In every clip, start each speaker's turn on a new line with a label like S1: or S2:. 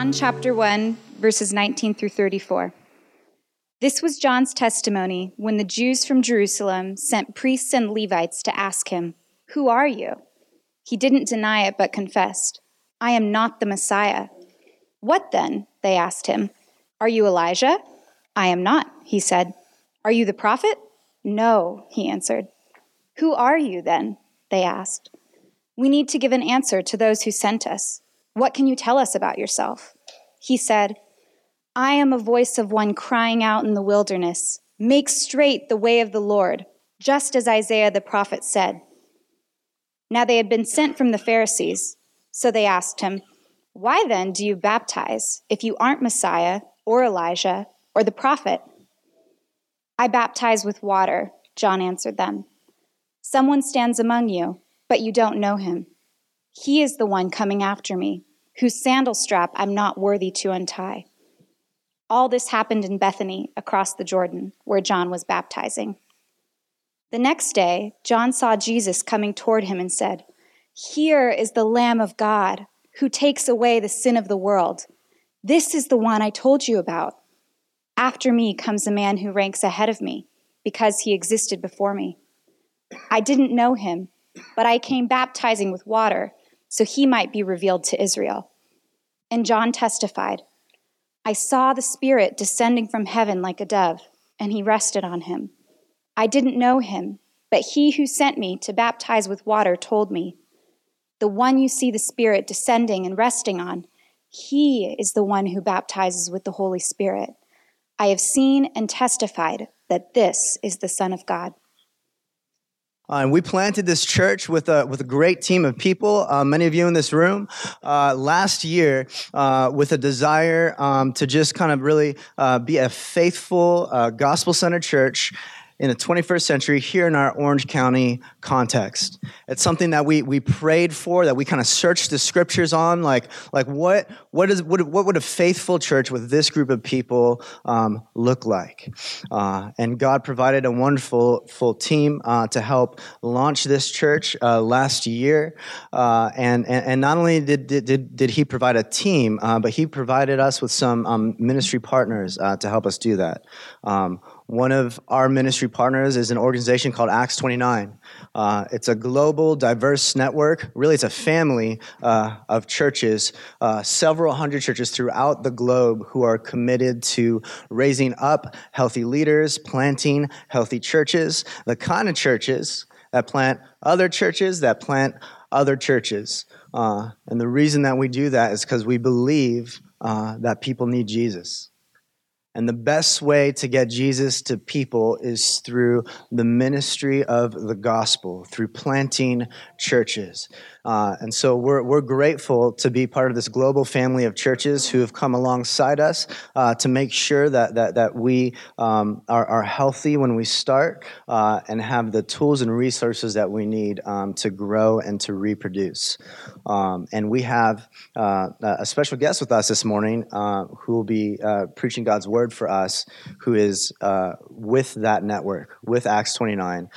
S1: John chapter 1, verses 19 through 34. This was John's testimony when the Jews from Jerusalem sent priests and Levites to ask him, Who are you? He didn't deny it, but confessed, I am not the Messiah. What then? They asked him. Are you Elijah? I am not, he said. Are you the prophet? No, he answered. Who are you then? They asked. We need to give an answer to those who sent us. What can you tell us about yourself? He said, I am a voice of one crying out in the wilderness, Make straight the way of the Lord, just as Isaiah the prophet said. Now they had been sent from the Pharisees, so they asked him, Why then do you baptize if you aren't Messiah or Elijah or the prophet? I baptize with water, John answered them. Someone stands among you, but you don't know him. He is the one coming after me, whose sandal strap I'm not worthy to untie. All this happened in Bethany, across the Jordan, where John was baptizing. The next day, John saw Jesus coming toward him and said, Here is the Lamb of God, who takes away the sin of the world. This is the one I told you about. After me comes a man who ranks ahead of me, because he existed before me. I didn't know him, but I came baptizing with water so he might be revealed to Israel. And John testified I saw the Spirit descending from heaven like a dove, and he rested on him. I didn't know him, but he who sent me to baptize with water told me, The one you see the Spirit descending and resting on, he is the one who baptizes with the Holy Spirit. I have seen and testified that this is the Son of God.
S2: Uh, and we planted this church with a, with a great team of people, uh, many of you in this room, uh, last year uh, with a desire um, to just kind of really uh, be a faithful, uh, gospel centered church in the 21st century here in our Orange County context. It's something that we, we prayed for, that we kind of searched the scriptures on, like, like what, what, is, what, what would a faithful church with this group of people um, look like? Uh, and God provided a wonderful full team uh, to help launch this church uh, last year. Uh, and, and, not only did, did, did he provide a team, uh, but he provided us with some um, ministry partners uh, to help us do that. Um, one of our ministry partners is an organization called Acts 29. Uh, it's a global, diverse network. Really, it's a family uh, of churches, uh, several hundred churches throughout the globe who are committed to raising up healthy leaders, planting healthy churches, the kind of churches that plant other churches, that plant other churches. Uh, and the reason that we do that is because we believe uh, that people need Jesus. And the best way to get Jesus to people is through the ministry of the gospel, through planting churches. Uh, and so we're, we're grateful to be part of this global family of churches who have come alongside us uh, to make sure that, that, that we um, are, are healthy when we start uh, and have the tools and resources that we need um, to grow and to reproduce. Um, and we have uh, a special guest with us this morning uh, who will be uh, preaching God's word for us, who is with that network, with Acts 29.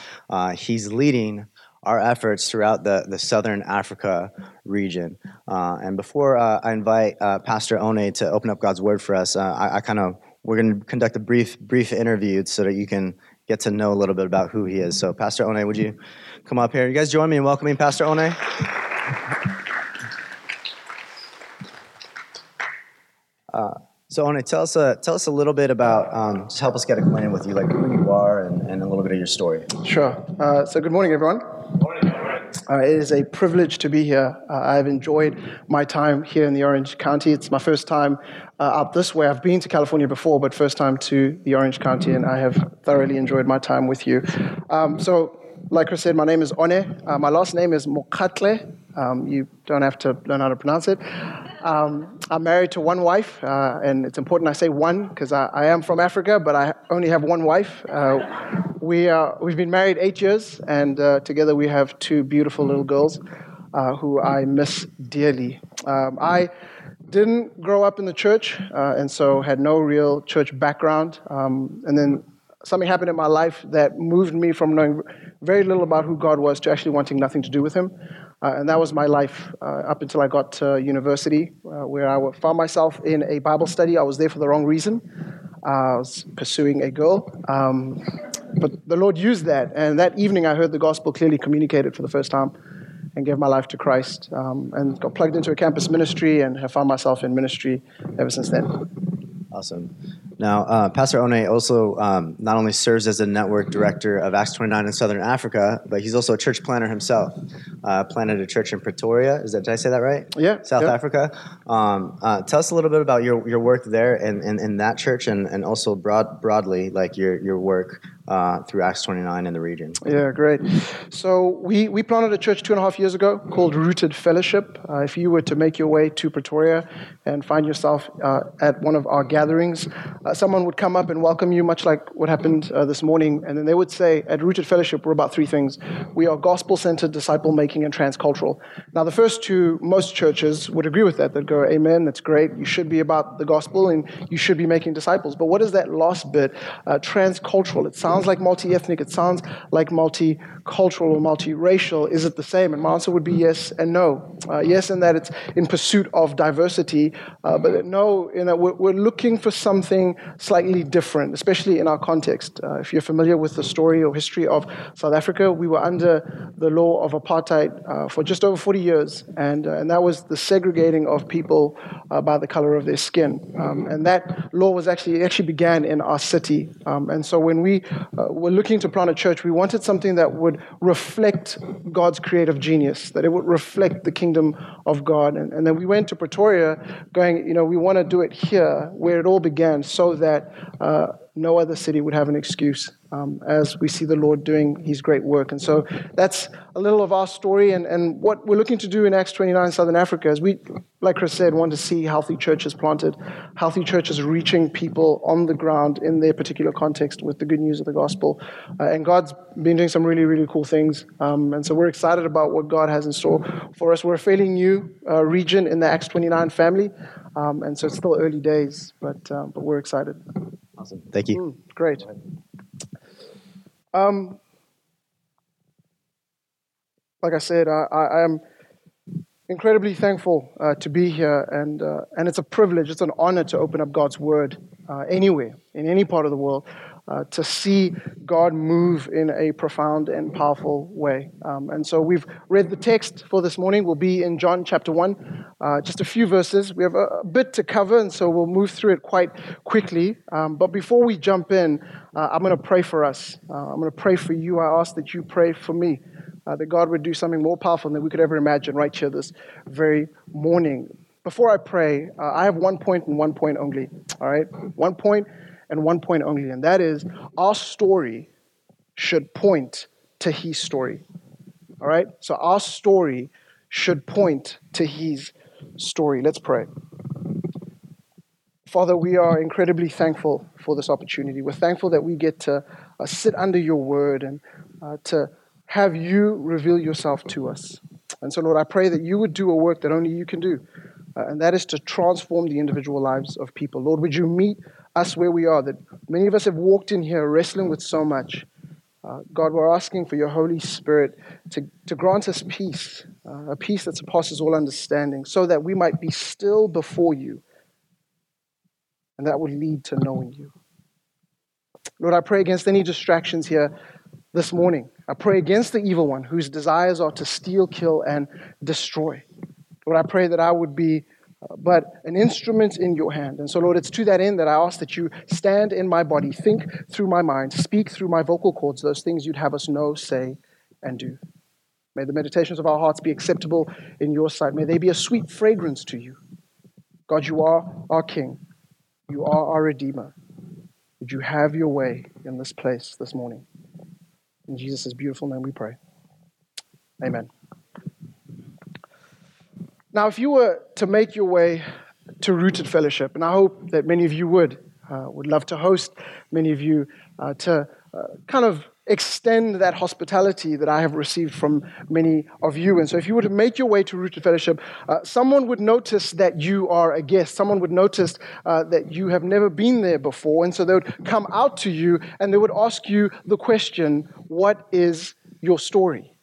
S2: he's leading our efforts throughout the, the southern Africa region. Uh, and before uh, I invite uh, Pastor One to open up God's word for us, uh, I, I kind of we're going to conduct a brief brief interview so that you can get to know a little bit about who he is. So, Pastor One, would you come up here? You guys join me in welcoming Pastor One. Uh, so, One, tell us a, tell us a little bit about, um, just help us get acquainted with you, like who you are and, and a little bit of your story.
S3: Sure. Uh, so, good morning, everyone. Uh, it is a privilege to be here. Uh, I've enjoyed my time here in the Orange County. It's my first time uh, up this way. I've been to California before, but first time to the Orange County, and I have thoroughly enjoyed my time with you. Um, so, like Chris said, my name is One. Uh, my last name is Mokgatle. Um, you don't have to learn how to pronounce it. Um, I'm married to one wife, uh, and it's important I say one because I, I, am from Africa, but I only have one wife. Uh, we, uh, we've been married eight years, and uh, together we have two beautiful little girls uh, who I miss dearly. Um, I didn't grow up in the church, uh, and so had no real church background. Um, and then something happened in my life that moved me from knowing very little about who God was to actually wanting nothing to do with Him. Uh, and that was my life uh, up until I got to university, uh, where I found myself in a Bible study. I was there for the wrong reason. I was pursuing a girl. Um, but the Lord used that. And that evening, I heard the gospel clearly communicated for the first time and gave my life to Christ um, and got plugged into a campus ministry and have found myself in ministry ever since then.
S2: Awesome. Now, uh, Pastor One also um, not only serves as a network director of Acts 29 in Southern Africa, but he's also a church planter himself. Uh, planted a church in Pretoria. Is that did I say that right?
S3: Yeah.
S2: South
S3: yeah.
S2: Africa. Um, uh, tell us a little bit about your, your work there and in, that church, and, and also broad, broadly, like your your work uh, through Acts 29 in the region.
S3: Yeah, great. So we, we planted a church two and a half years ago called Rooted Fellowship. Uh, if you were to make your way to Pretoria and find yourself uh, at one of our gatherings, uh, someone would come up and welcome you, much like what happened uh, this morning. And then they would say, at Rooted Fellowship, we're about three things. We are gospel centered, disciple making, and transcultural. Now, the first two, most churches would agree with that. They'd go, Amen, that's great. You should be about the gospel and you should be making disciples. But what is that last bit? Uh, transcultural. It sounds sounds like multi ethnic, it sounds like multicultural or multiracial. Is it the same? And my answer would be yes and no. Uh, yes, in that it's in pursuit of diversity, uh, but no, in that we're, we're, looking for something slightly different, especially in our context. Uh, if you're familiar with the story or history of South Africa, we were under the law of apartheid uh, for just over 40 years, and, uh, and that was the segregating of people uh, by the color of their skin. Um, and that law was actually actually began in our city. Um, and so when we uh, were looking to plant a church, we wanted something that would reflect God's creative genius, that it would reflect the kingdom of God. And, and then we went to Pretoria going, you know, we want to do it here where it all began so that uh, no other city would have an excuse um, as we see the Lord doing his great work. And so that's a little of our story. And, and what we're looking to do in Acts 29 Southern Africa is we, like Chris said, want to see healthy churches planted, healthy churches reaching people on the ground in their particular context with the good news of the gospel. Uh, and God's been doing some really, really cool things. Um, and so we're excited about what God has in store for us. We're a fairly new uh, region in the Acts 29 family. Um, and so it's still early days, but, uh, but we're excited.
S2: Awesome. Thank you.
S3: Mm, great. Um, like I said, I, I am incredibly thankful uh, to be here, and, uh, and it's a privilege, it's an honor to open up God's Word uh, anywhere, in any part of the world uh, to see God move in a profound and powerful way. Um, and so we've read the text for this morning. We'll be in John chapter 1, uh, just a few verses. We have a, a, bit to cover, and so we'll move through it quite quickly. Um, but before we jump in, uh, I'm going to pray for us. Uh, I'm going to pray for you. I ask that you pray for me. Uh, that God would do something more powerful than we could ever imagine right here this very morning. Before I pray, uh, I have one point and one point only. All right? One point and one point only, and that is our story should point to his story. All right? So our story should point to his story. Let's pray. Father, we are incredibly thankful for this opportunity. We're thankful that we get to uh, sit under your word and uh, to have you reveal yourself to us. And so, Lord, I pray that you would do a work that only you can do, uh, and that is to transform the individual lives of people. Lord, would you meet us where we are, that many of us have walked in here wrestling with so much. Uh, God, we're asking for your Holy Spirit to, to grant us peace, uh, a peace that surpasses all understanding, so that we might be still before you. And that would lead to knowing you. Lord, I pray against any distractions here this morning. I pray against the evil one whose desires are to steal, kill, and destroy. Lord, I pray that I would be but an instrument in your hand. And so, Lord, it's to that end that I ask that you stand in my body, think through my mind, speak through my vocal cords, those things you'd have us know, say, and do. May the meditations of our hearts be acceptable in your sight. May they be a sweet fragrance to you. God, you are our King. You are our Redeemer. Would you have your way in this place this morning? In Jesus' beautiful name we pray. Amen. Now, if you were to make your way to Rooted Fellowship, and I hope that many of you would, uh, would love to host many of you uh, to uh, kind of extend that hospitality that I have received from many of you. And so, if you were to make your way to Rooted Fellowship, uh, someone would notice that you are a guest. Someone would notice uh, that you have never been there before. And so, they would come out to you and they would ask you the question, What is your story?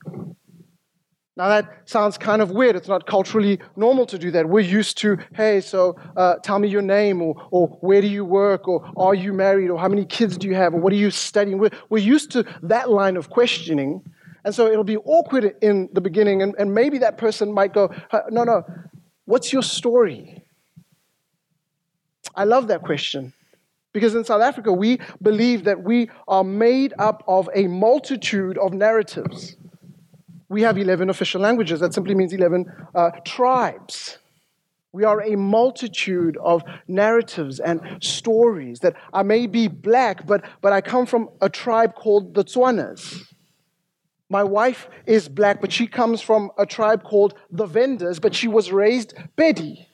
S3: Now, that sounds kind of weird. It's not culturally normal to do that. We're used to, hey, so uh, tell me your name, or, or where do you work, or are you married, or how many kids do you have, or what are you studying? We're, we're used to that line of questioning. And so it'll be awkward in the beginning, and, and maybe that person might go, no, no, what's your story? I love that question. Because in South Africa, we believe that we are made up of a multitude of narratives. We have 11 official languages. That simply means 11 uh, tribes. We are a multitude of narratives and stories that I may be black, but, but I come from a tribe called the Tswanas. My wife is black, but she comes from a tribe called the Vendas, but she was raised Pedi.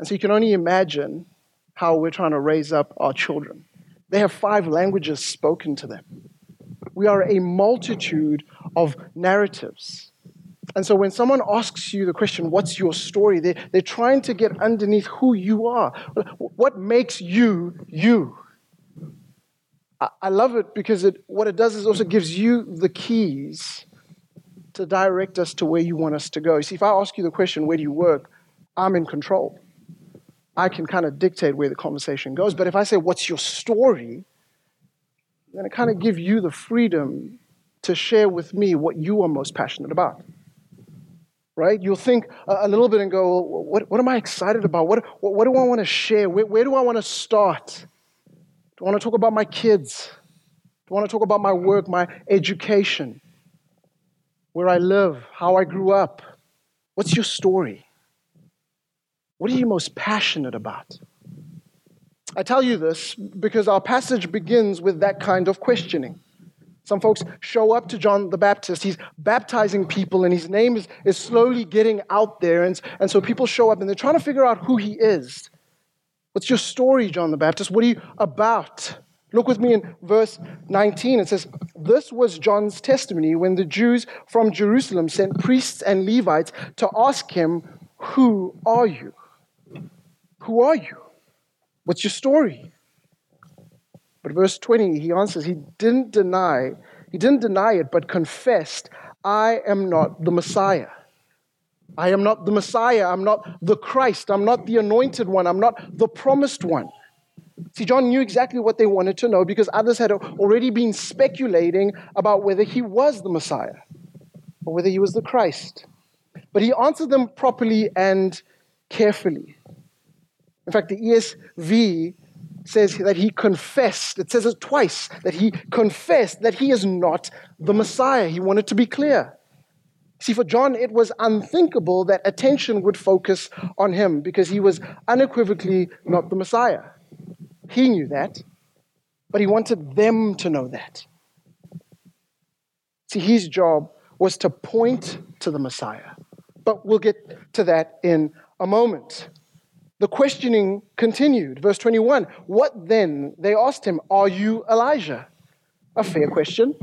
S3: And so you can only imagine how we're trying to raise up our children. They have five languages spoken to them. We are a multitude of narratives. And so when someone asks you the question, What's your story? They're, they're trying to get underneath who you are. What makes you you? I love it because it, what it does is also gives you the keys to direct us to where you want us to go. You See, if I ask you the question, Where do you work? I'm in control. I can kind of dictate where the conversation goes. But if I say, What's your story? Then it kind of gives you the freedom to share with me what you are most passionate about. Right? You'll think a little bit and go, What, what am I excited about? What, what, what do I want to share? Where, where do I want to start? Do I want to talk about my kids? Do I want to talk about my work, my education, where I live, how I grew up? What's your story? What are you most passionate about? I tell you this because our passage begins with that kind of questioning. Some folks show up to John the Baptist. He's baptizing people, and his name is, is slowly getting out there. And, and so people show up and they're trying to figure out who he is. What's your story, John the Baptist? What are you about? Look with me in verse 19. It says, This was John's testimony when the Jews from Jerusalem sent priests and Levites to ask him, Who are you? Who are you? What's your story? But verse 20, he answers, he didn't deny, he didn't deny it, but confessed, I am not the Messiah. I am not the Messiah. I'm not the Christ. I'm not the anointed one. I'm not the promised one. See, John knew exactly what they wanted to know because others had already been speculating about whether he was the Messiah or whether he was the Christ. But he answered them properly and carefully. In fact, the ESV says that he confessed, it says it twice, that he confessed that he is not the Messiah. He wanted to be clear. See, for John, it was unthinkable that attention would focus on him because he was unequivocally not the Messiah. He knew that, but he wanted them to know that. See, his job was to point to the Messiah. But we'll get to that in a moment. The questioning continued. Verse 21 What then? They asked him, Are you Elijah? A fair question.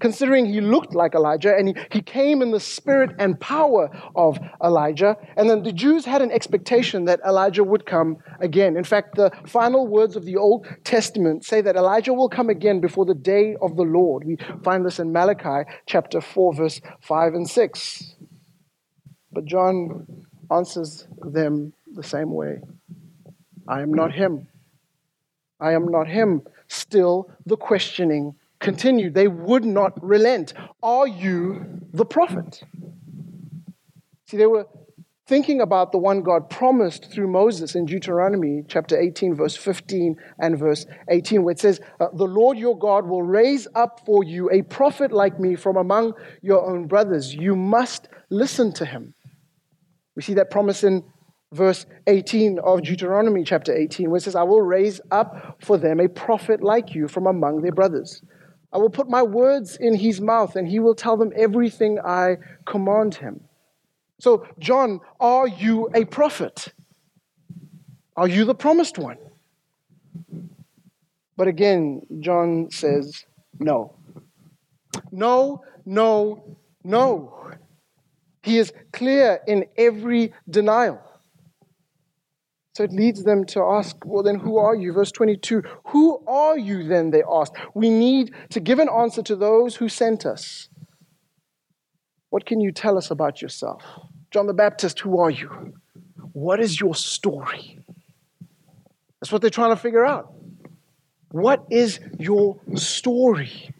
S3: Considering he looked like Elijah and he, he came in the spirit and power of Elijah. And then the Jews had an expectation that Elijah would come again. In fact, the final words of the Old Testament say that Elijah will come again before the day of the Lord. We find this in Malachi chapter 4, verse 5 and 6. But John answers them the same way. I am not him. I am not him. Still, the questioning continued. They would not relent. Are you the prophet? See, they were thinking about the one God promised through Moses in Deuteronomy chapter 18, verse 15 and verse 18, where it says, uh, The Lord your God will raise up for you a prophet like me from among your own brothers. You must listen to him. We see that promise in verse 18 of Deuteronomy chapter 18, where it says, I will raise up for them a prophet like you from among their brothers. I will put my words in his mouth, and he will tell them everything I command him. So, John, are you a prophet? Are you the promised one? But again, John says, no. No, no, no. He is clear in every denial. So it leads them to ask, well, then who are you? Verse 22 Who are you then? They asked. We need to give an answer to those who sent us. What can you tell us about yourself? John the Baptist, who are you? What is your story? That's what they're trying to figure out. What is your story?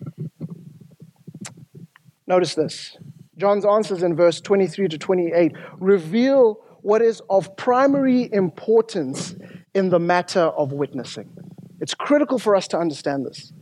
S3: Notice this. John's answers in verse 23 to 28 reveal what is of primary importance in the matter of witnessing. It's critical for us to understand this.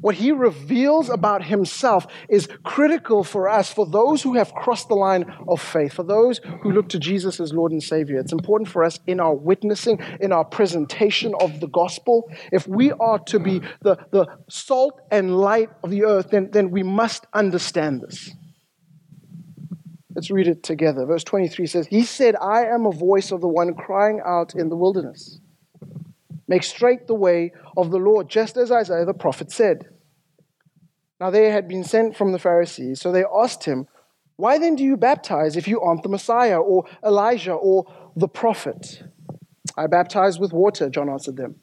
S3: What he reveals about himself is critical for us, for those who have crossed the line of faith, for those who look to Jesus as Lord and Savior. It's important for us in our witnessing, in our presentation of the gospel. If we are to be the, the salt and light of the earth, then, then we must understand this. Let's read it together. Verse 23 says, He said, I am a voice of the one crying out in the wilderness. Make straight the way of the Lord, just as Isaiah the prophet said. Now they had been sent from the Pharisees, so they asked him, Why then do you baptize if you aren't the Messiah, or Elijah, or the prophet? I baptize with water, John answered them.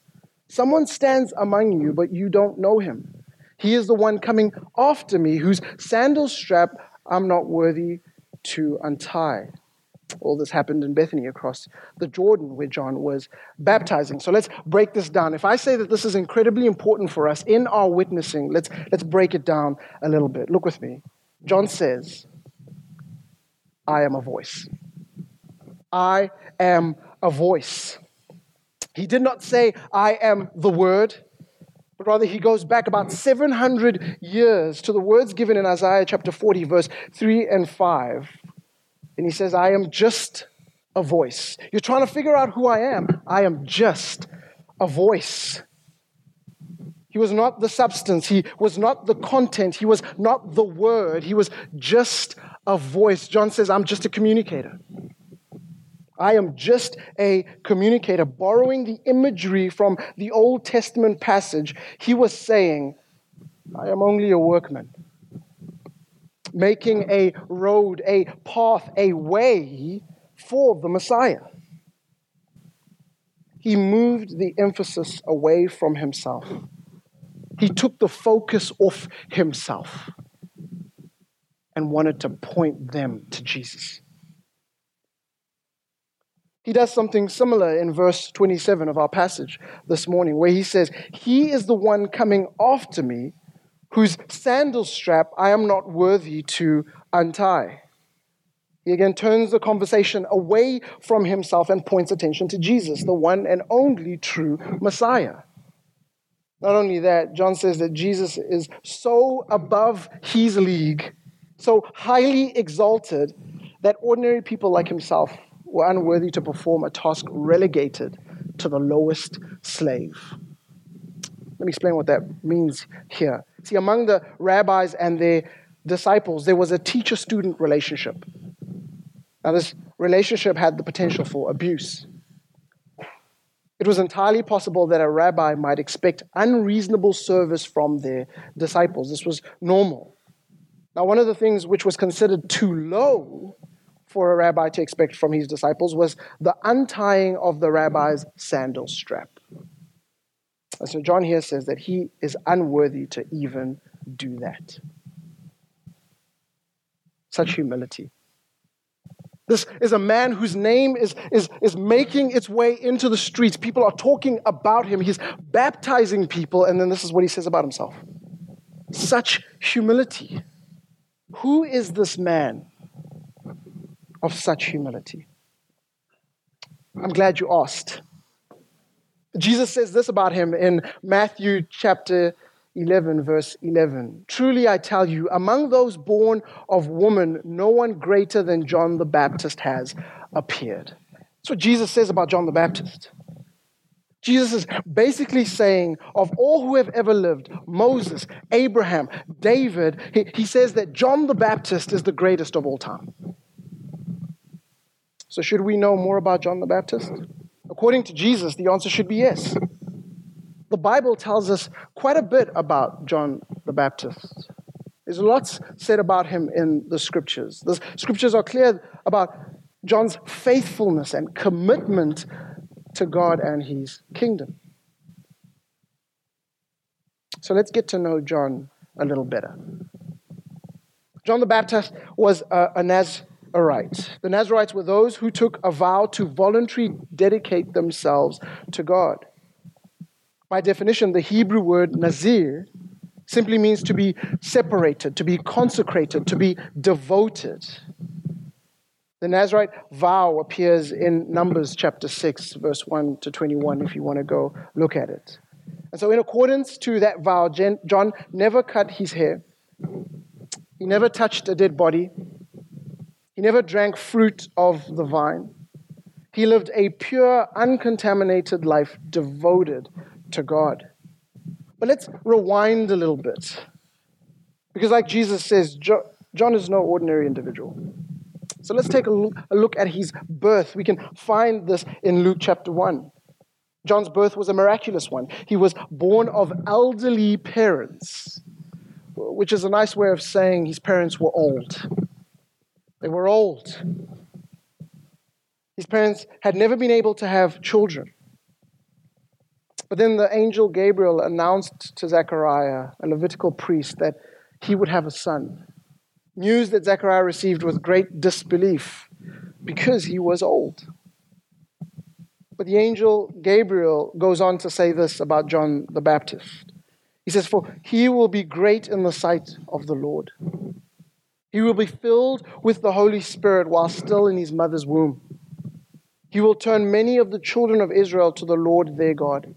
S3: Someone stands among you, but you don't know him. He is the one coming after me, whose sandal strap I'm not worthy to untie. All this happened in Bethany across the Jordan where John was baptizing. So let's break this down. If I say that this is incredibly important for us in our witnessing, let's, let's break it down a little bit. Look with me. John says, I am a voice. I am a voice. He did not say, I am the word, but rather he goes back about 700 years to the words given in Isaiah chapter 40, verse 3 and 5. And he says, I am just a voice. You're trying to figure out who I am. I am just a voice. He was not the substance. He was not the content. He was not the word. He was just a voice. John says, I'm just a communicator. I am just a communicator. Borrowing the imagery from the Old Testament passage, he was saying, I am only a workman making a road, a path, a way for the Messiah. He moved the emphasis away from himself. He took the focus off himself and wanted to point them to Jesus. He does something similar in verse 27 of our passage this morning, where he says, He is the one coming after me whose sandal strap I am not worthy to untie. He again turns the conversation away from himself and points attention to Jesus, the one and only true Messiah. Not only that, John says that Jesus is so above his league, so highly exalted, that ordinary people like himself were unworthy to perform a task relegated to the lowest slave. Let me explain what that means here. See, among the rabbis and their disciples, there was a teacher student relationship. Now, this relationship had the potential for abuse. It was entirely possible that a rabbi might expect unreasonable service from their disciples. This was normal. Now, one of the things which was considered too low for a rabbi to expect from his disciples was the untying of the rabbi's sandal strap. And so John here says that he is unworthy to even do that. Such humility. This is a man whose name is, is, is making its way into the streets. People are talking about him. He's baptizing people, and then this is what he says about himself. Such humility. Who is this man of such humility? I'm glad you asked. Jesus says this about him in Matthew chapter 11, verse 11. Truly I tell you, among those born of woman, no one greater than John the Baptist has appeared. That's what Jesus says about John the Baptist. Jesus is basically saying, of all who have ever lived, Moses, Abraham, David, he, he says that John the Baptist is the greatest of all time. So, should we know more about John the Baptist? According to Jesus, the answer should be yes. The Bible tells us quite a bit about John the Baptist. There's lots said about him in the scriptures. The scriptures are clear about John's faithfulness and commitment to God and his kingdom. So let's get to know John a little better. John the Baptist was uh, a, a Nazarite. The Nazarites were those who took a vow to voluntarily dedicate themselves to God. By definition, the Hebrew word Nazir simply means to be separated, to be consecrated, to be devoted. The Nazarite vow appears in Numbers chapter 6, verse 1 to 21, if you want to go look at it. And so, in accordance to that vow, John never cut his hair, he never touched a dead body, he never drank fruit of the vine. He lived a pure, uncontaminated life devoted to God. But let's rewind a little bit. Because, like Jesus says, John is no ordinary individual. So let's take a look, at his birth. We can find this in Luke chapter 1. John's birth was a miraculous one. He was born of elderly parents, which is a nice way of saying his parents were old. They were old. His parents had never been able to have children. But then the angel Gabriel announced to Zechariah, a Levitical priest, that he would have a son. News that Zechariah received with great disbelief because he was old. But the angel Gabriel goes on to say this about John the Baptist. He says, For he will be great in the sight of the Lord. He will be filled with the Holy Spirit while still in his mother's womb. He will turn many of the children of Israel to the Lord their God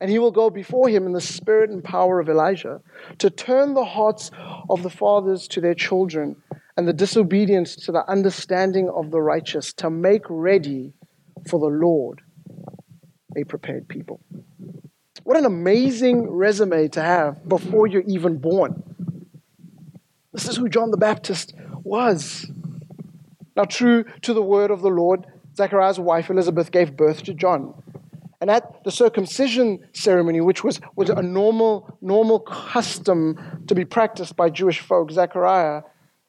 S3: and he will go before him in the spirit and power of Elijah to turn the hearts of the fathers to their children and the disobedience to the understanding of the righteous, to make ready for the Lord a prepared people. What an amazing resume to have before you're even born. This is who John the Baptist was. Now, true to the word of the Lord, Zechariah's wife Elizabeth gave birth to John. And at the circumcision ceremony, which was, was a normal, normal custom to be practiced by Jewish folk, Zechariah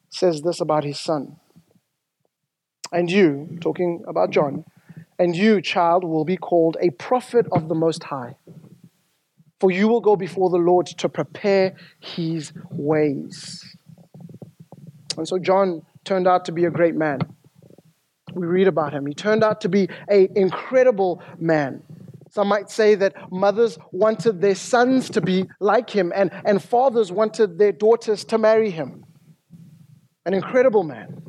S3: says this about his son. And you, talking about John, and you, child, will be called a prophet of the Most High. For you will go before the Lord to prepare his ways. And so John turned out to be a great man. We read about him. He turned out to be an incredible man. Some might say that mothers wanted their sons to be like him, and, and fathers wanted their daughters to marry him. An incredible man.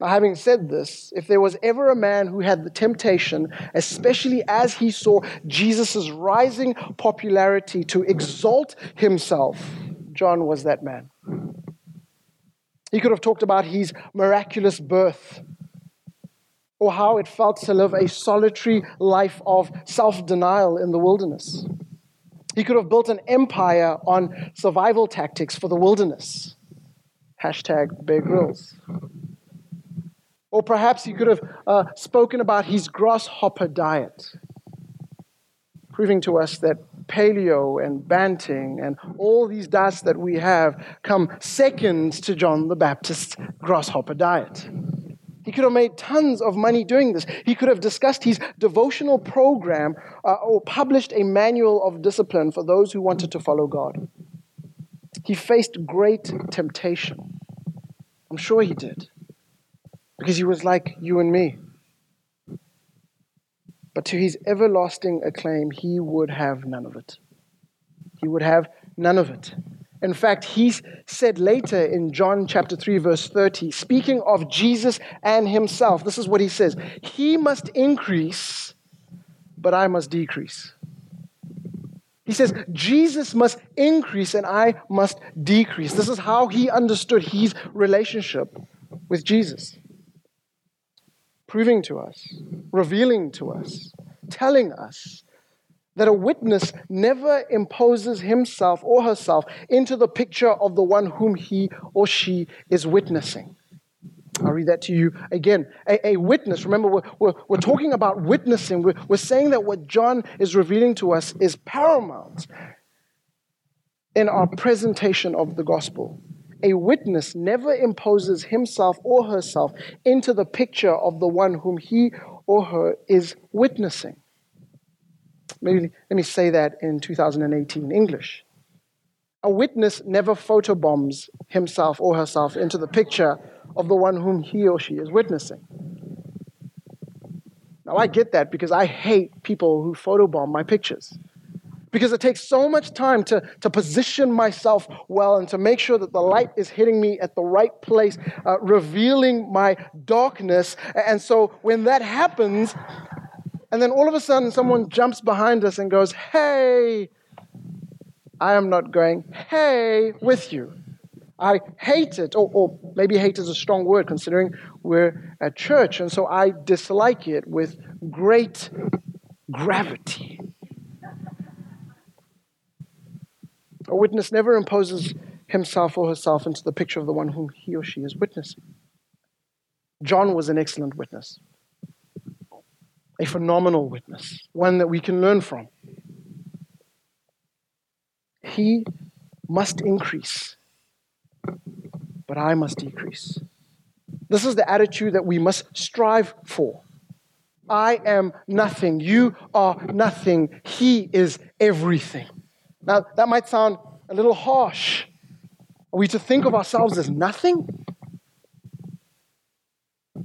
S3: Now, having said this, if there was ever a man who had the temptation, especially as he saw Jesus' rising popularity, to exalt himself, John was that man. He could have talked about his miraculous birth or how it felt to live a solitary life of self denial in the wilderness. He could have built an empire on survival tactics for the wilderness. Hashtag Bear Grylls. Or perhaps he could have uh, spoken about his grasshopper diet, proving to us that paleo and banting and all these diets that we have come second to John the Baptist's grasshopper diet. He could have made tons of money doing this. He could have discussed his devotional program uh, or published a manual of discipline for those who wanted to follow God. He faced great temptation. I'm sure he did. Because he was like you and me. But to his everlasting acclaim, he would have none of it. He would have none of it. In fact, he said later in John chapter 3, verse 30, speaking of Jesus and himself, this is what he says He must increase, but I must decrease. He says, Jesus must increase and I must decrease. This is how he understood his relationship with Jesus. Proving to us, revealing to us, telling us that a witness never imposes himself or herself into the picture of the one whom he or she is witnessing. I'll read that to you again. A, a witness, remember, we're, we're, we're, talking about witnessing. We're, we're saying that what John is revealing to us is paramount in our presentation of the gospel. A witness never imposes himself or herself into the picture of the one whom he or her is witnessing. Maybe let me say that in 2018 English. A witness never photobombs himself or herself into the picture of the one whom he or she is witnessing. Now, I get that because I hate people who photobomb my pictures. Because it takes so much time to, to position myself well and to make sure that the light is hitting me at the right place, uh, revealing my darkness. And so when that happens, and then all of a sudden someone jumps behind us and goes, Hey, I am not going, Hey, with you. I hate it, or, or, maybe hate is a strong word considering we're at church, and so I dislike it with great gravity. A witness never imposes himself or herself into the picture of the one whom he or she is witnessing. John was an excellent witness, a phenomenal witness, one that we can learn from. He must increase but I must decrease. This is the attitude that we must strive for. I am nothing. You are nothing. He is everything. Now, that might sound a little harsh. Are we to think of ourselves as nothing?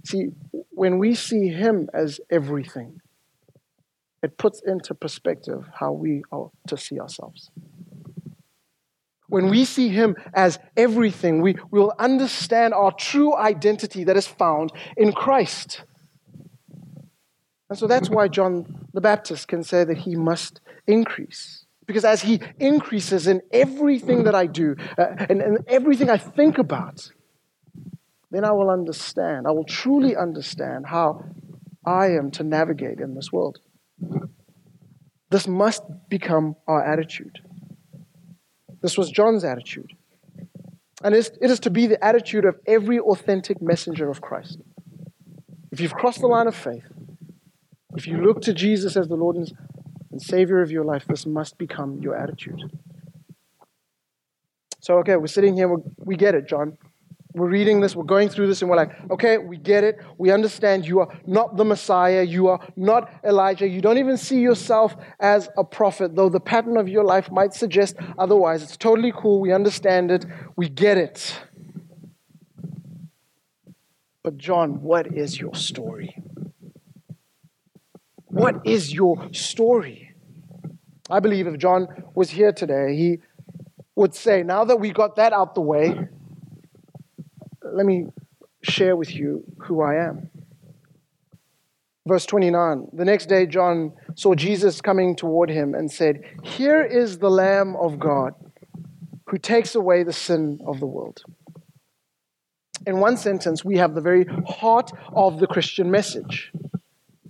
S3: See, when we see Him as everything, it puts into perspective how we are to see ourselves. When we see Him as everything, we will understand our true identity that is found in Christ. And so that's why John the Baptist can say that he must increase. Because as he increases in everything that I do uh, and, and everything I think about, then I will understand, I will truly understand how I am to navigate in this world. This must become our attitude. This was John's attitude. And it is to be the attitude of every authentic messenger of Christ. If you've crossed the line of faith, if you look to Jesus as the Lord and Savior of your life, this must become your attitude. So, okay, we're sitting here, we get it, John we're reading this, we're going through this, and we're like, okay, we get it. We understand you are not the Messiah. You are not Elijah. You don't even see yourself as a prophet, though the pattern of your life might suggest otherwise. It's totally cool. We understand it. We get it. But, John, what is your story? What is your story? I believe if John was here today, he would say, now that we got that out the way, let me share with you who I am. Verse 29 The next day, John saw Jesus coming toward him and said, Here is the Lamb of God who takes away the sin of the world. In one sentence, we have the very heart of the Christian message.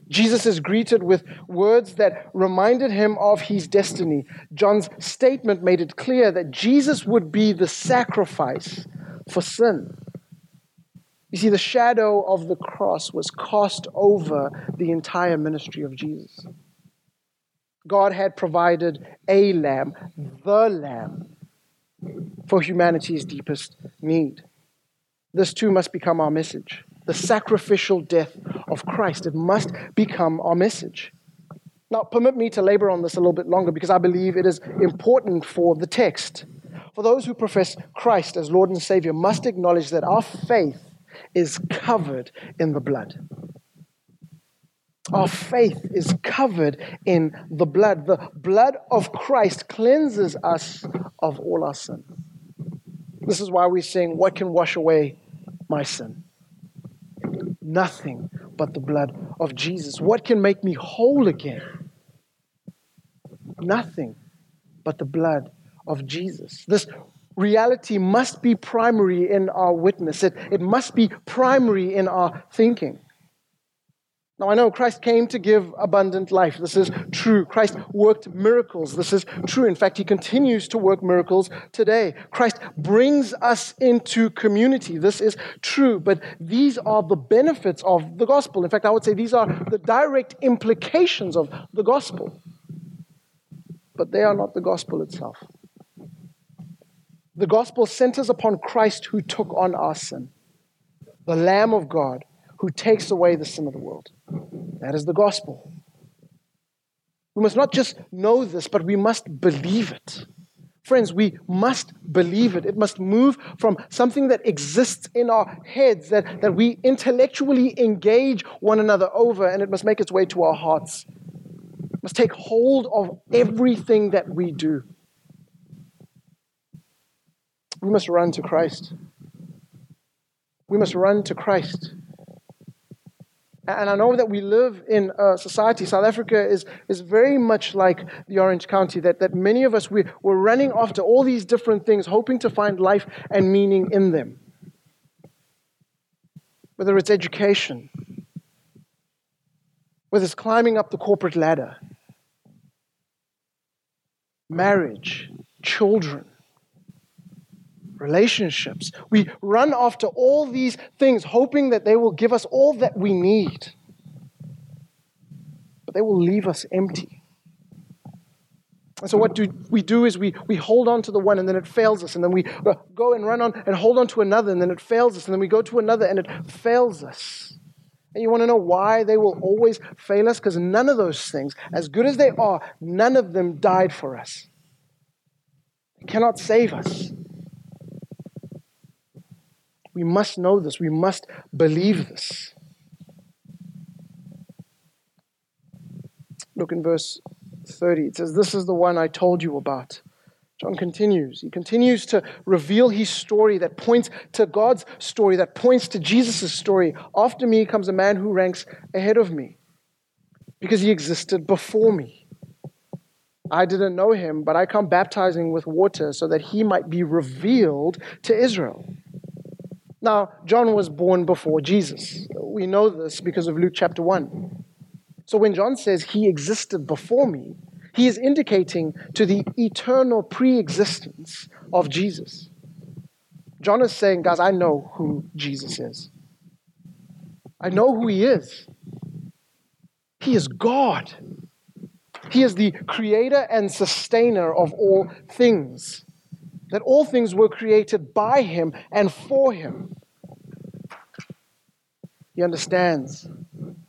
S3: Jesus is greeted with words that reminded him of his destiny. John's statement made it clear that Jesus would be the sacrifice for sin. You see, the shadow of the cross was cast over the entire ministry of Jesus. God had provided a lamb, the lamb, for humanity's deepest need. This too must become our message. The sacrificial death of Christ, it must become our message. Now, permit me to labor on this a little bit longer because I believe it is important for the text. For those who profess Christ as Lord and Savior must acknowledge that our faith is covered in the blood. Our faith is covered in the blood. The blood of Christ cleanses us of all our sin. This is why we sing, What can wash away my sin? Nothing but the blood of Jesus. What can make me whole again? Nothing but the blood of Jesus. This reality must be primary in our witness, it, it must be primary in our thinking. Now, I know Christ came to give abundant life. This is true. Christ worked miracles. This is true. In fact, he continues to work miracles today. Christ brings us into community. This is true. But these are the benefits of the gospel. In fact, I would say these are the direct implications of the gospel. But they are not the gospel itself. The gospel centers upon Christ who took on our sin, the Lamb of God who takes away the sin of the world. That is the gospel. We must not just know this, but we must believe it. Friends, we must believe it. It must move from something that exists in our heads, that, that we intellectually engage one another over, and it must make its way to our hearts. It must take hold of everything that we do. We must run to Christ. We must run to Christ. And I know that we live in a society, South Africa is, is very much like the Orange County, that, that many of us, we, we're running after all these different things, hoping to find life and meaning in them. Whether it's education, whether it's climbing up the corporate ladder, marriage, children, relationships. We run after all these things, hoping that they will give us all that we need. But they will leave us empty. And so, what do we do is we, we hold on to the one and then it fails us. And then we go and run on and hold on to another and then it fails us. And then we go to another and it fails us. And you want to know why they will always fail us? Because none of those things, as good as they are, none of them died for us. They cannot save us. We must know this. We must believe this. Look in verse 30. It says, This is the one I told you about. John continues. He continues to reveal his story that points to God's story, that points to Jesus' story. After me comes a man who ranks ahead of me because he existed before me. I didn't know him, but I come baptizing with water so that he might be revealed to Israel. Now, John was born before Jesus. We know this because of Luke chapter 1. So when John says he existed before me, he is indicating to the eternal pre existence of Jesus. John is saying, guys, I know who Jesus is. I know who he is. He is God. He is the creator and sustainer of all things that all things were created by him and for him. He understands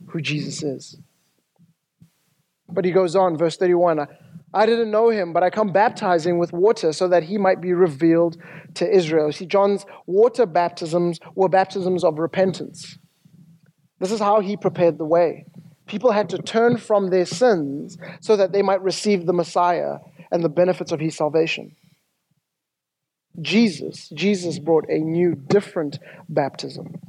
S3: who Jesus is. But he goes on, verse 31 I didn't know him, but I come baptizing with water so that he might be revealed to Israel. See, John's water baptisms were baptisms of repentance. This is how he prepared the way. People had to turn from their sins so that they might receive the Messiah and the benefits of his salvation. Jesus, Jesus brought a new, different baptism.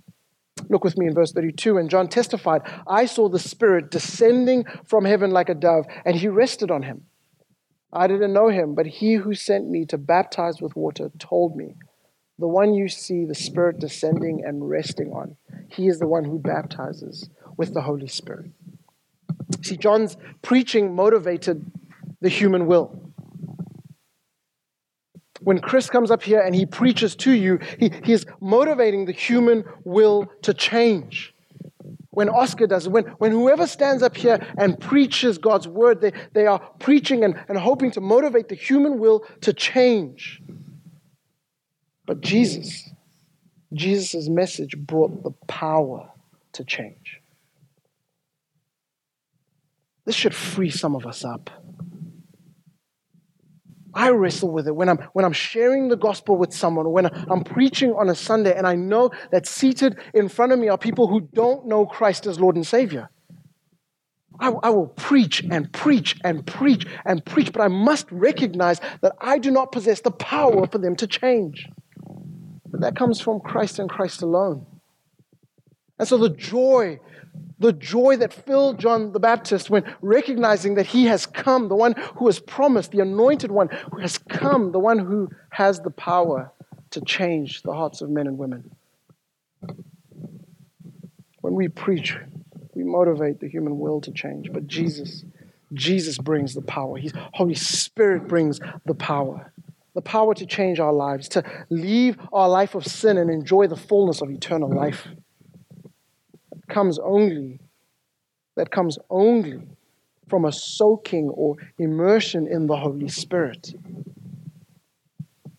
S3: Look with me in verse 32. And John testified, I saw the Spirit descending from heaven like a dove, and he rested on him. I didn't know him, but he who sent me to baptize with water told me, The one you see the Spirit descending and resting on, he is the one who baptizes with the Holy Spirit. See, John's preaching motivated the human will when Chris comes up here and he preaches to you, he, he is motivating the human will to change. When Oscar does it, when, when whoever stands up here and preaches God's word, they, they are preaching and, and hoping to motivate the human will to change. But Jesus, Jesus' message brought the power to change. This should free some of us up. I wrestle with it when I'm, when I'm sharing the gospel with someone, when I'm preaching on a Sunday, and I know that seated in front of me are people who don't know Christ as Lord and Savior. I, I will preach and preach and preach and preach, but I must recognize that I do not possess the power for them to change. But that comes from Christ and Christ alone. And so the joy the joy that filled John the Baptist when recognizing that he has come, the one who has promised, the anointed one who has come, the one who has the power to change the hearts of men and women. When we preach, we motivate the human will to change, but Jesus, Jesus brings the power. His Holy Spirit brings the power. The power to change our lives, to leave our life of sin and enjoy the fullness of eternal life comes only that comes only from a soaking or immersion in the Holy Spirit.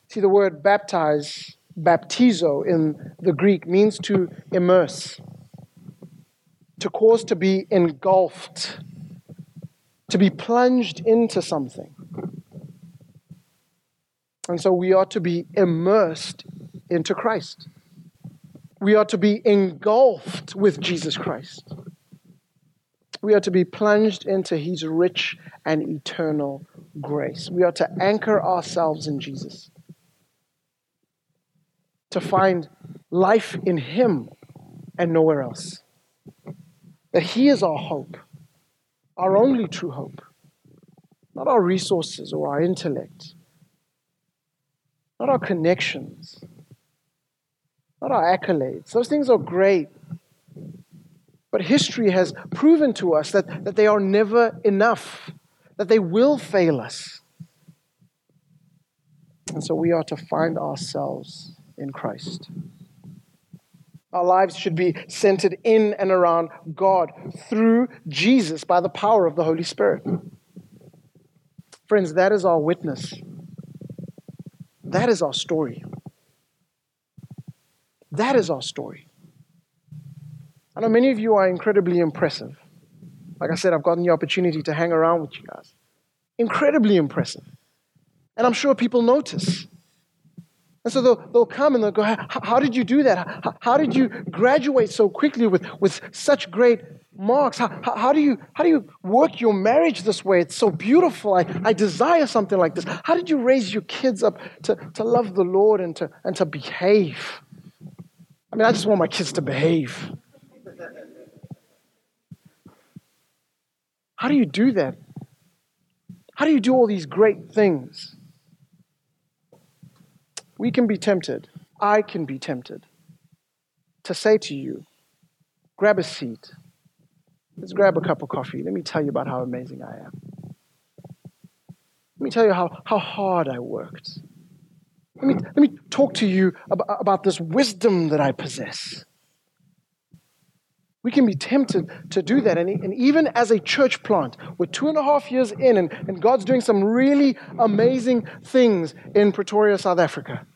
S3: See, the word baptize, baptizo in the Greek, means to immerse. to cause to be engulfed, to be plunged into something. And so we are to be immersed into Christ. We are to be engulfed with Jesus Christ. We are to be plunged into his rich and eternal grace. We are to anchor ourselves in Jesus, to find life in him and nowhere else. That he is our hope, our only true hope, not our resources or our intellect, not our connections, not our accolades. Those things are great. But history has proven to us that, that they are never enough, that they will fail us. And so we are to find ourselves in Christ. Our lives should be centered in and around God through Jesus by the power of the Holy Spirit. Friends, that is our witness. That is our story. That is our story. I know many of you are incredibly impressive. Like I said, I've gotten the opportunity to hang around with you guys. Incredibly impressive. And I'm sure people notice. And so they'll, they'll come and they'll go, How did you do that? How, how did you graduate so quickly with, with such great marks? How, how, how, do you, how do you work your marriage this way? It's so beautiful. I, I desire something like this. How did you raise your kids up to, to love the Lord and to, and to behave? I mean, I just want my kids to behave. How do you do that? How do you do all these great things? We can be tempted. I can be tempted to say to you, grab a seat. Let's grab a cup of coffee. Let me tell you about how amazing I am. Let me tell you how, how hard I worked. Let me, let me talk to you about, about this wisdom that I possess. We can be tempted to do that. And, and even as a church plant, we're two and a half years in, and, and God's doing some really amazing things in Pretoria, South Africa.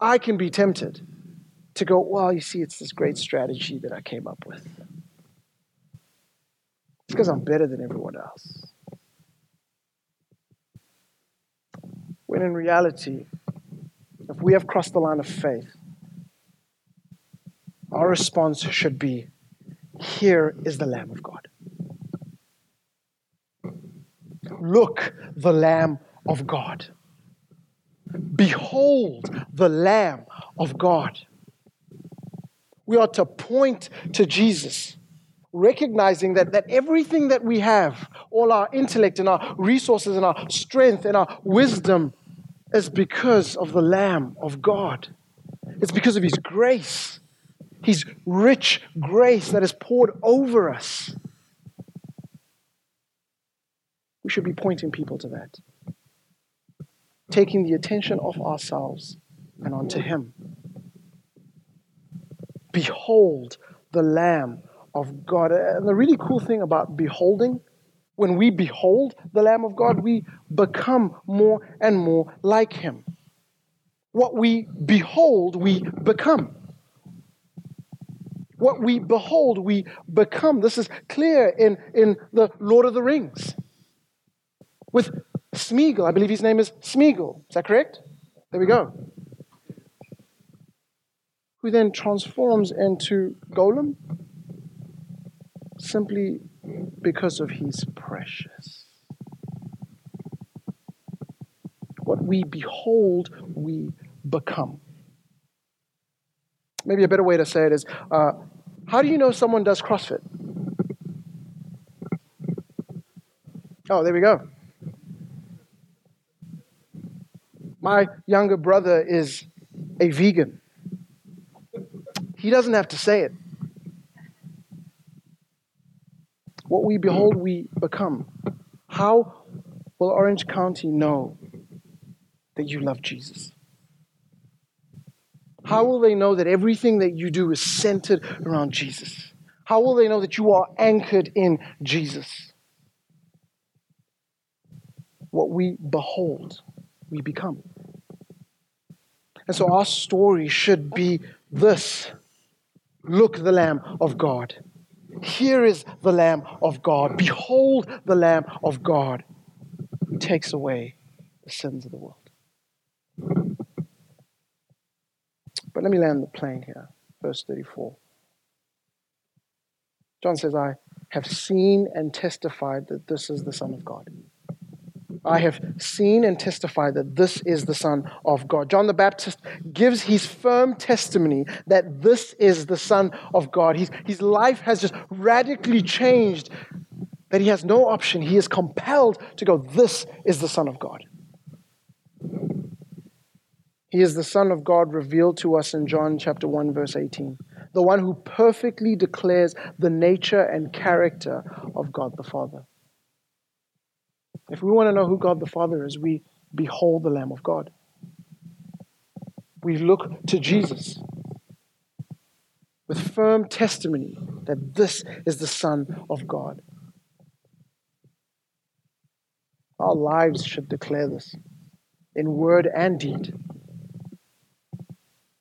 S3: I can be tempted to go, well, you see, it's this great strategy that I came up with. It's because I'm better than everyone else. When in reality, if we have crossed the line of faith, our response should be Here is the Lamb of God. Look, the Lamb of God. Behold, the Lamb of God. We are to point to Jesus, recognizing that, that everything that we have, all our intellect and our resources and our strength and our wisdom, is because of the Lamb of God. It's because of His grace, His rich grace that is poured over us. We should be pointing people to that, taking the attention off ourselves and onto Him. Behold the Lamb of God. And the really cool thing about beholding when we behold the Lamb of God, we become more and more like Him. What we behold, we become. What we behold, we become. This is clear in, in the Lord of the Rings. With Smeagol, I believe his name is Smeagol. Is that correct? There we go. Who then transforms into Gollum simply because of His precious. What we behold, we become. Maybe a better way to say it is uh, how do you know someone does CrossFit? Oh, there we go. My younger brother is a vegan. He doesn't have to say it. What we behold, we become. How will Orange County know that you love Jesus? How will they know that everything that you do is centered around Jesus? How will they know that you are anchored in Jesus? What we behold, we become. And so our story should be this Look, the Lamb of God. Here is the Lamb of God. Behold the Lamb of God who takes away the sins of the world. But let me land the plane here. Verse 34. John says, I have seen and testified that this is the Son of God. I have seen and testified that this is the Son of God. John the Baptist gives his firm testimony that this is the Son of God. His, his life has just radically changed, that he has no option. He is compelled to go, This is the Son of God. He is the Son of God revealed to us in John chapter 1, verse 18. The one who perfectly declares the nature and character of God the Father. If we want to know who God the Father is, we behold the Lamb of God. We look to Jesus with firm testimony that this is the Son of God. Our lives should declare this in word and deed.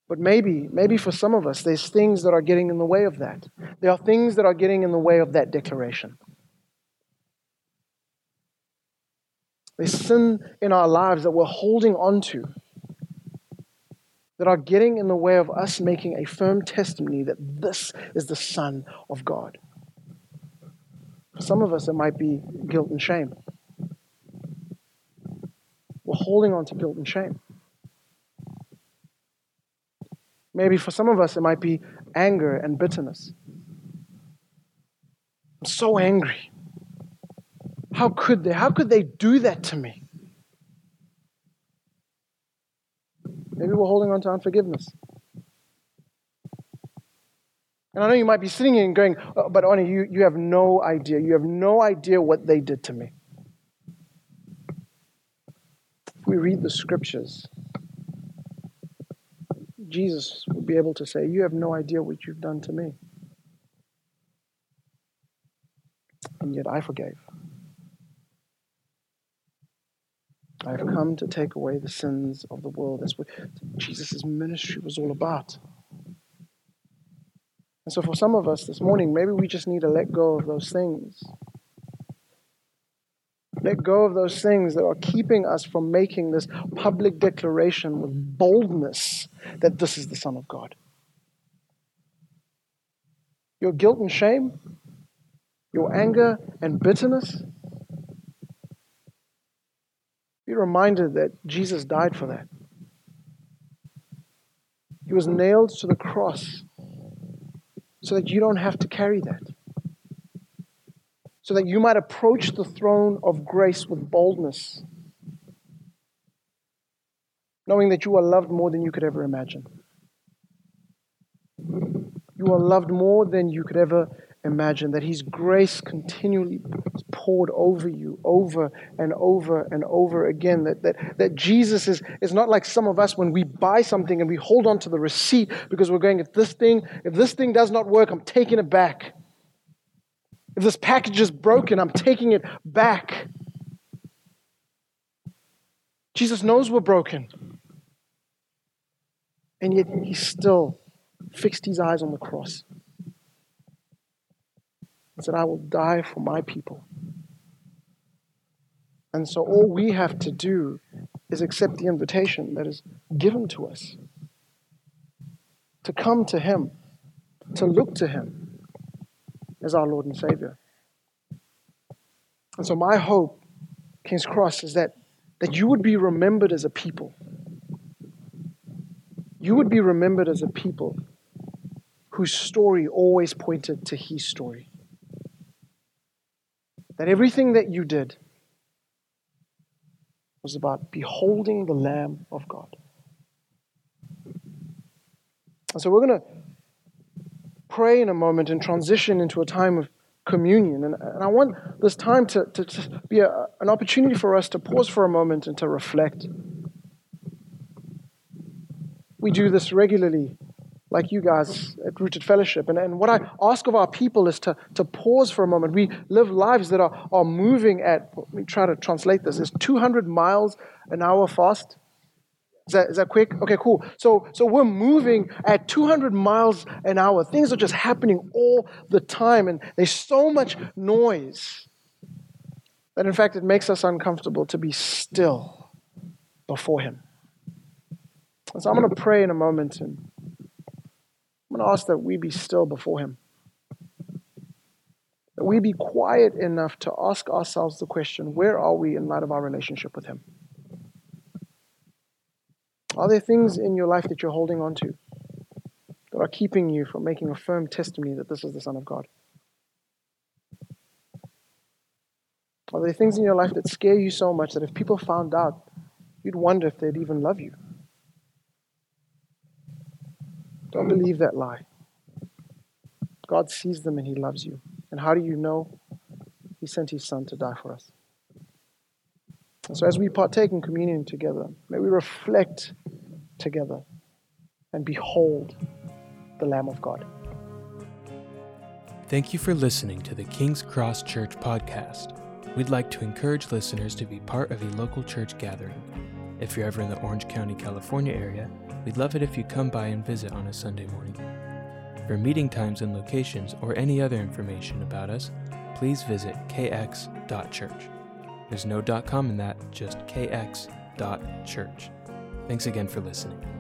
S3: But maybe, maybe for some of us, there's things that are getting in the way of that. There are things that are getting in the way of that declaration. There's sin in our lives that we're holding on to that are getting in the way of us making a firm testimony that this is the Son of God. For some of us, it might be guilt and shame. We're holding on to guilt and shame. Maybe for some of us, it might be anger and bitterness. I'm so angry. How could they? How could they do that to me? Maybe we're holding on to unforgiveness. And I know you might be sitting here and going, oh, but Oni, you, you have no idea. You have no idea what they did to me. If we read the scriptures, Jesus would be able to say, You have no idea what you've done to me. And yet I forgave. I have come to take away the sins of the world. That's what Jesus' ministry was all about. And so, for some of us this morning, maybe we just need to let go of those things. Let go of those things that are keeping us from making this public declaration with boldness that this is the Son of God. Your guilt and shame, your anger and bitterness, be reminded that Jesus died for that. He was nailed to the cross so that you don't have to carry that. So that you might approach the throne of grace with boldness, knowing that you are loved more than you could ever imagine. You are loved more than you could ever imagine, that His grace continually poured over you over and over and over again. That, that, that Jesus is, is not like some of us when we buy something and we hold on to the receipt because we're going, if this thing, if this thing does not work, I'm taking it back. If this package is broken, I'm taking it back. Jesus knows we're broken. And yet he still fixed his eyes on the cross and said, I will die for my people. And so all we have to do is accept the invitation that is given to us to come to Him, to look to Him as our Lord and Savior. And so my hope, King's Cross, is that, that you would be remembered as a people. You would be remembered as a people whose story always pointed to His story that everything that you did was about beholding the Lamb of God. And so we're going to pray in a moment and transition into a time of communion. And, and I want this time to, to, to be a, an opportunity for us to pause for a moment and to reflect. We do this regularly like you guys at Rooted Fellowship. And, and what I ask of our people is to, to pause for a moment. We live lives that are, are moving at, let me try to translate this, is 200 miles an hour fast. Is that, is that quick? Okay, cool. So, so we're moving at 200 miles an hour. Things are just happening all the time, and there's so much noise that, in fact, it makes us uncomfortable to be still before Him. And so I'm going to pray in a moment, and Going to ask that we be still before Him. That we be quiet enough to ask ourselves the question where are we in light of our relationship with Him? Are there things in your life that you're holding on to that are keeping you from making a firm testimony that this is the Son of God? Are there things in your life that scare you so much that if people found out, you'd wonder if they'd even love you? Don't believe that lie. God sees them and He loves you. And how do you know? He sent His Son to die for us. And so, as we partake in communion together, may we reflect together and behold the Lamb of God.
S4: Thank you for listening to the King's Cross Church podcast. We'd like to encourage listeners to be part of a local church gathering. If you're ever in the Orange County, California area, we'd love it if you come by and visit on a Sunday morning. For meeting times and locations or any other information about us, please visit kx.church. There's no .com in that, just kx.church. Thanks again for listening.